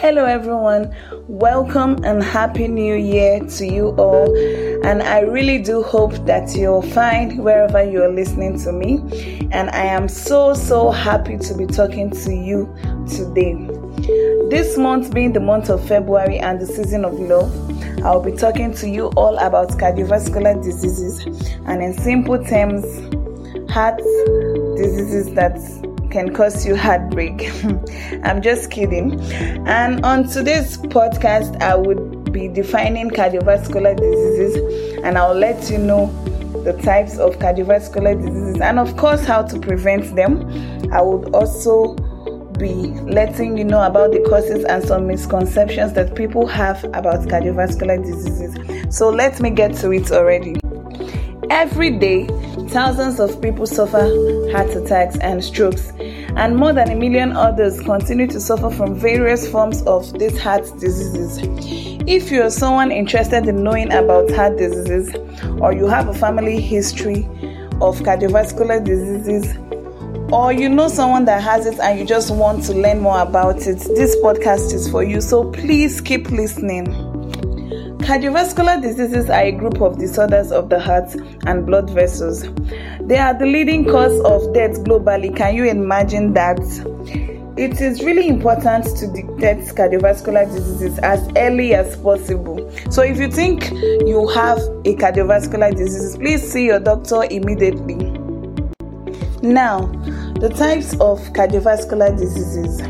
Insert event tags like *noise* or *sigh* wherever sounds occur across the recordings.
Hello, everyone. Welcome and happy new year to you all. And I really do hope that you're fine wherever you're listening to me. And I am so, so happy to be talking to you today. This month being the month of February and the season of love, I'll be talking to you all about cardiovascular diseases and, in simple terms, heart diseases that can cause you heartbreak. *laughs* I'm just kidding. And on today's podcast, I would be defining cardiovascular diseases and I'll let you know the types of cardiovascular diseases and, of course, how to prevent them. I would also be letting you know about the causes and some misconceptions that people have about cardiovascular diseases. So let me get to it already. Every day, thousands of people suffer heart attacks and strokes, and more than a million others continue to suffer from various forms of these heart diseases. If you're someone interested in knowing about heart diseases, or you have a family history of cardiovascular diseases, or you know someone that has it and you just want to learn more about it, this podcast is for you. So please keep listening. Cardiovascular diseases are a group of disorders of the heart and blood vessels. They are the leading cause of death globally. Can you imagine that? It is really important to detect cardiovascular diseases as early as possible. So, if you think you have a cardiovascular disease, please see your doctor immediately. Now, the types of cardiovascular diseases.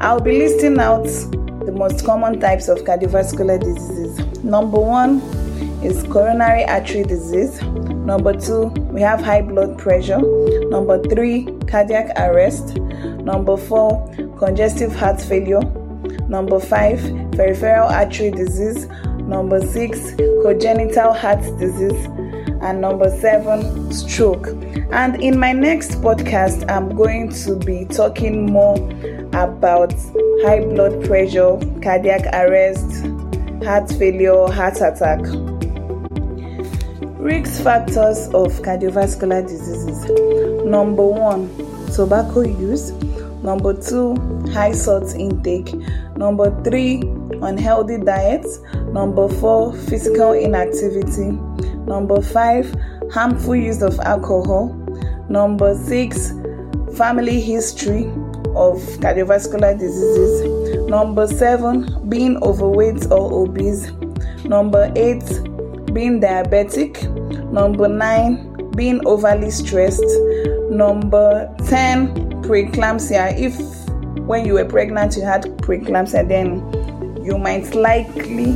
I'll be listing out the most common types of cardiovascular diseases. Number one is coronary artery disease. Number two, we have high blood pressure. Number three, cardiac arrest. Number four, congestive heart failure. Number five, peripheral artery disease. Number six, congenital heart disease. And number seven, stroke. And in my next podcast, I'm going to be talking more about high blood pressure, cardiac arrest, heart failure, heart attack. Risk factors of cardiovascular diseases. Number one, tobacco use. Number two, high salt intake. Number three, unhealthy diet. Number four, physical inactivity. Number five, harmful use of alcohol. Number six, family history of cardiovascular diseases. Number seven, being overweight or obese. Number eight, being diabetic. Number nine, being overly stressed. Number 10, preeclampsia. If when you were pregnant you had preeclampsia, then you might likely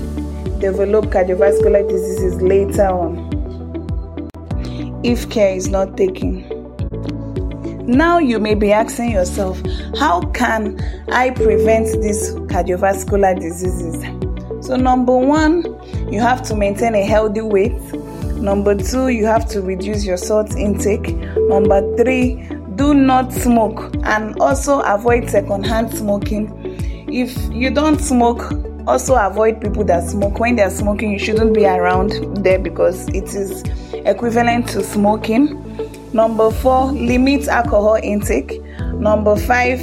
develop cardiovascular diseases later on if care is not taken. Now you may be asking yourself, how can I prevent these cardiovascular diseases? So, number one, you have to maintain a healthy weight. Number two, you have to reduce your salt intake. Number three, do not smoke and also avoid secondhand smoking. If you don't smoke, also avoid people that smoke. When they're smoking, you shouldn't be around there because it is equivalent to smoking. Number four, limit alcohol intake. Number five,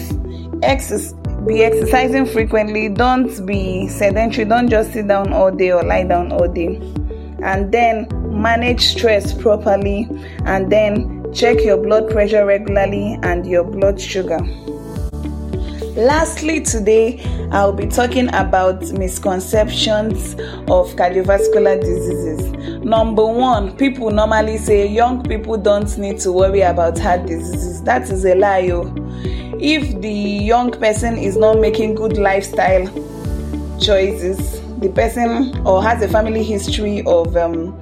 be exercising frequently. Don't be sedentary. Don't just sit down all day or lie down all day. And then manage stress properly. And then check your blood pressure regularly and your blood sugar. Lastly, today I'll be talking about misconceptions of cardiovascular diseases. Number one, people normally say young people don't need to worry about heart diseases. That is a lie. Oh. If the young person is not making good lifestyle choices, the person or has a family history of um,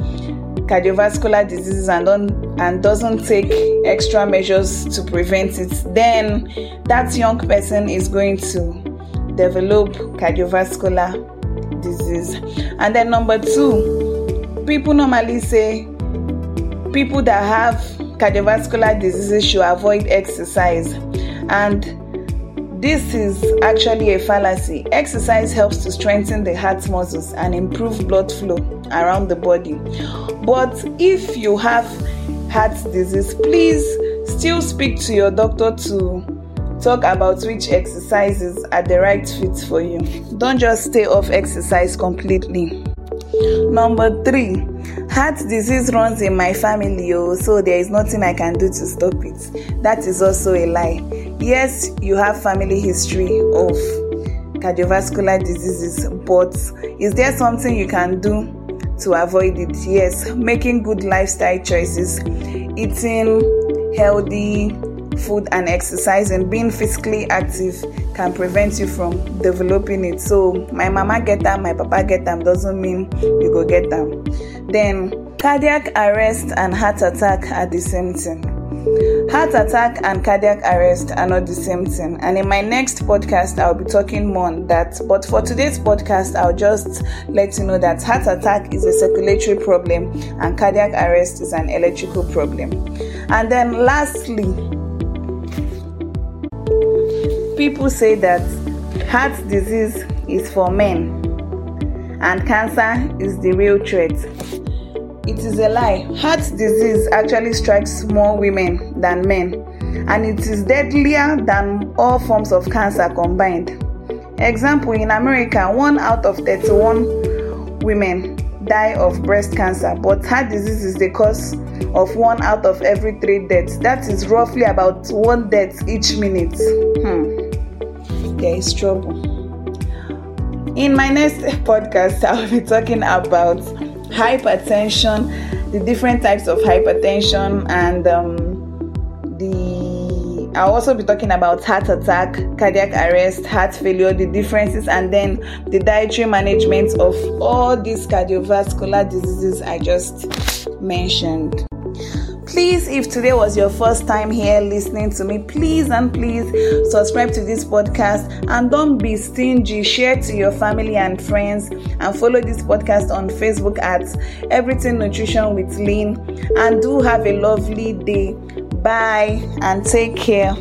cardiovascular diseases and don't, and doesn't take extra measures to prevent it, then that young person is going to develop cardiovascular disease. And then number two, people normally say people that have cardiovascular diseases should avoid exercise. And this is actually a fallacy. Exercise helps to strengthen the heart muscles and improve blood flow around the body. But if you have heart disease, please still speak to your doctor to talk about which exercises are the right fit for you. Don't just stay off exercise completely. Number three, heart disease runs in my family, oh, so there is nothing I can do to stop it. That is also a lie. Yes, you have family history of cardiovascular diseases, but is there something you can do to avoid it? Yes, making good lifestyle choices, eating healthy food and exercise and being physically active can prevent you from developing it. So my mama get them, my papa get them doesn't mean you go get them. Then cardiac arrest and heart attack are the same thing. Heart attack and cardiac arrest are not the same thing. And in my next podcast, I'll be talking more on that. But for today's podcast, I'll just let you know that heart attack is a circulatory problem and cardiac arrest is an electrical problem. And then lastly, people say that heart disease is for men and cancer is the real threat. It is a lie. Heart disease actually strikes more women than men, and it is deadlier than all forms of cancer combined. Example in America, one out of 31 women die of breast cancer, but heart disease is the cause of one out of every three deaths. That is roughly about one death each minute. Hmm there is trouble. In my next *laughs* podcast, I'll be talking about hypertension, the different types of hypertension, and um, the I'll also be talking about heart attack, cardiac arrest, heart failure, the differences, and then the dietary management of all these cardiovascular diseases I just mentioned. Please, if today was your first time here listening to me, please and please subscribe to this podcast and don't be stingy. Share to your family and friends and follow this podcast on Facebook at Everything Nutrition with Lean. And do have a lovely day. Bye and take care.